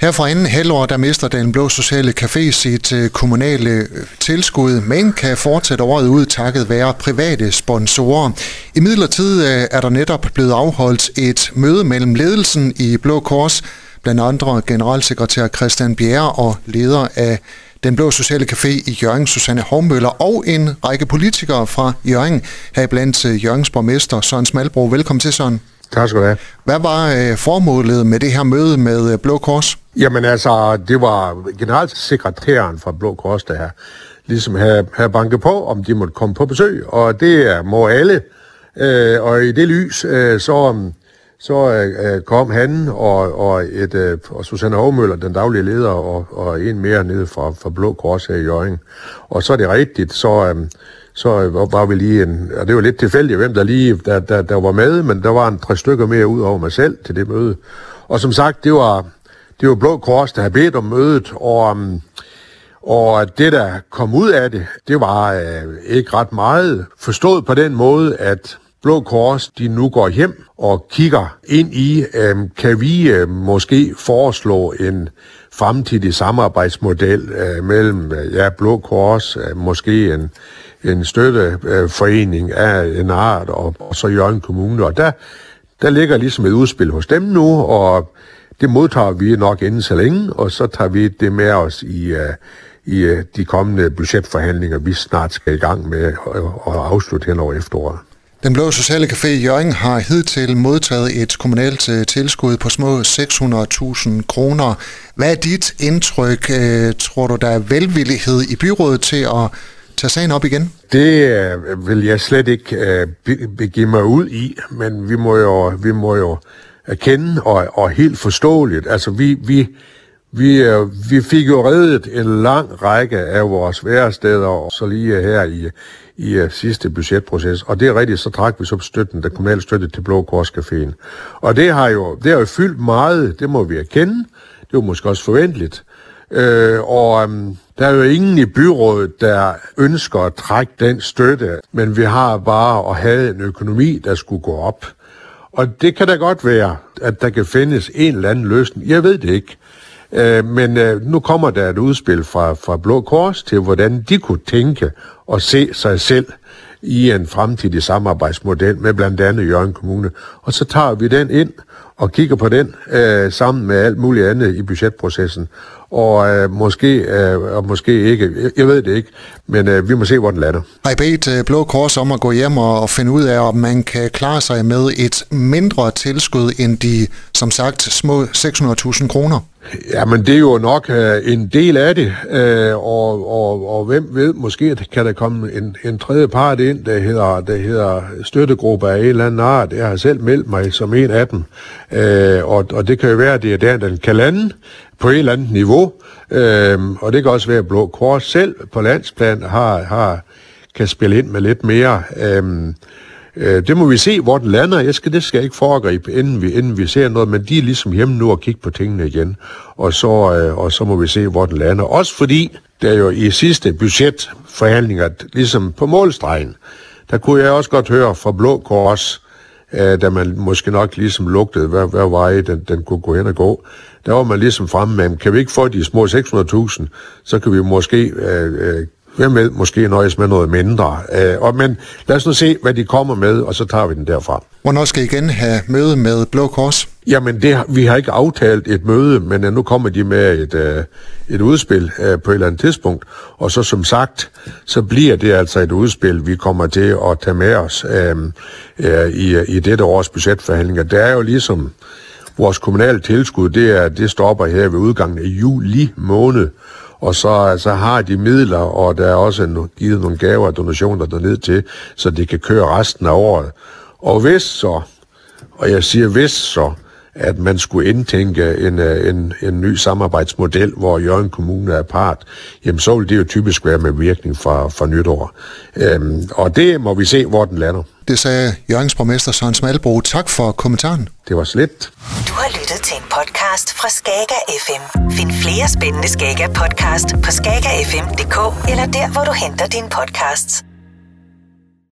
Her fra anden halvår, der mister den blå sociale café sit øh, kommunale øh, tilskud, men kan fortsætte året ud takket være private sponsorer. I midlertid øh, er der netop blevet afholdt et møde mellem ledelsen i Blå Kors, blandt andre generalsekretær Christian Bjerre og leder af den Blå Sociale Café i Jørgen, Susanne Hovmøller, og en række politikere fra Jørgen, heriblandt Jørgens borgmester Søren Smalbro. Velkommen til, Søren. Tak skal du have. Hvad var øh, formålet med det her møde med øh, Blå Kors? Jamen altså, det var generalsekretæren fra Blå Kors, der ligesom havde, havde banket på, om de måtte komme på besøg, og det må alle. Øh, og i det lys, øh, så, øh, så øh, kom han og, og, et, øh, og Susanne Hovmøller, den daglige leder, og, og en mere nede fra, fra Blå Kors her i Jørgen. Og så er det rigtigt, så... Øh, så var vi lige en, og det var lidt tilfældigt, hvem der lige der, der, der var med, men der var en tre stykker mere ud over mig selv til det møde. Og som sagt, det var, det var Blå Kors, der havde bedt om mødet, og, um, og det, der kom ud af det, det var øh, ikke ret meget forstået på den måde, at Blå Kors, de nu går hjem og kigger ind i, øh, kan vi øh, måske foreslå en fremtidig samarbejdsmodel øh, mellem øh, ja, Blå Kors, øh, måske en en støtteforening øh, af en art, og, og så Jørgen Kommune. Og der, der ligger ligesom et udspil hos dem nu, og det modtager vi nok inden så længe, og så tager vi det med os i, uh, i uh, de kommende budgetforhandlinger, vi snart skal i gang med at, afslutte hen over efteråret. Den Blå Sociale Café i Jørgen har hidtil modtaget et kommunalt tilskud på små 600.000 kroner. Hvad er dit indtryk? Tror du, der er velvillighed i byrådet til at tage sagen op igen? Det øh, vil jeg slet ikke øh, begive mig ud i, men vi må jo, vi må jo erkende og, og helt forståeligt. Altså vi, vi, vi, øh, vi fik jo reddet en lang række af vores væresteder, og så lige her i, i øh, sidste budgetproces. Og det er rigtigt, så trak vi så støtten, den kommunale støtte til Blå Kors Caféen. Og det har jo, det har jo fyldt meget, det må vi erkende. Det var måske også forventeligt. Øh, og um, der er jo ingen i byrådet, der ønsker at trække den støtte, men vi har bare at have en økonomi, der skulle gå op. Og det kan da godt være, at der kan findes en eller anden løsning. Jeg ved det ikke. Øh, men øh, nu kommer der et udspil fra, fra Blå Kors til, hvordan de kunne tænke og se sig selv i en fremtidig samarbejdsmodel med blandt andet Jørgen Kommune. Og så tager vi den ind og kigger på den øh, sammen med alt muligt andet i budgetprocessen og øh, måske, øh, og måske ikke, jeg ved det ikke, men øh, vi må se, hvor den lander. Har I bedt Blå Kors om at gå hjem og, og finde ud af, om man kan klare sig med et mindre tilskud end de, som sagt, små 600.000 kroner? Jamen, det er jo nok øh, en del af det, øh, og, og, og hvem ved, måske kan der komme en, en tredje part ind, der hedder, der hedder støttegruppe af en eller anden art. Jeg har selv meldt mig som en af dem, øh, og, og det kan jo være, at det er der, den kan lande på et eller andet niveau, øhm, og det kan også være, at Blå Kors selv på landsplan har, har, kan spille ind med lidt mere. Øhm, Øh, det må vi se, hvor den lander. Jeg skal, det skal jeg ikke foregribe, inden vi, inden vi ser noget, men de er ligesom hjemme nu og kigge på tingene igen. Og så, øh, og så må vi se, hvor den lander. Også fordi, der jo i sidste budgetforhandlinger, ligesom på målstregen, der kunne jeg også godt høre fra Blå Kors, øh, da man måske nok ligesom lugtede, hvad, hvad vej den, den kunne gå hen og gå. Der var man ligesom fremme med, kan vi ikke få de små 600.000, så kan vi måske øh, øh, Hvem ved, måske nøjes med noget mindre. Øh, og, men lad os nu se, hvad de kommer med, og så tager vi den derfra. Hvornår skal I igen have møde med Blå Kors? Jamen, det, vi har ikke aftalt et møde, men uh, nu kommer de med et, uh, et udspil uh, på et eller andet tidspunkt. Og så som sagt, så bliver det altså et udspil, vi kommer til at tage med os uh, uh, i, i dette års budgetforhandlinger. Det er jo ligesom vores kommunale tilskud, det, er, det stopper her ved udgangen af juli måned og så altså, har de midler, og der er også en, givet nogle gaver og donationer derned til, så de kan køre resten af året. Og hvis så, og jeg siger hvis så, at man skulle indtænke en, øh, en, en ny samarbejdsmodel, hvor Jørgen Kommune er part, jamen så vil det jo typisk være med virkning fra, fra nytår. Øhm, og det må vi se, hvor den lander. Det sagde Jørgens borgmester Søren Smalbro. Tak for kommentaren. Det var slet. Du har lyttet til en podcast fra Skager FM. Find flere spændende Skaga podcast på skagafm.dk eller der, hvor du henter dine podcasts.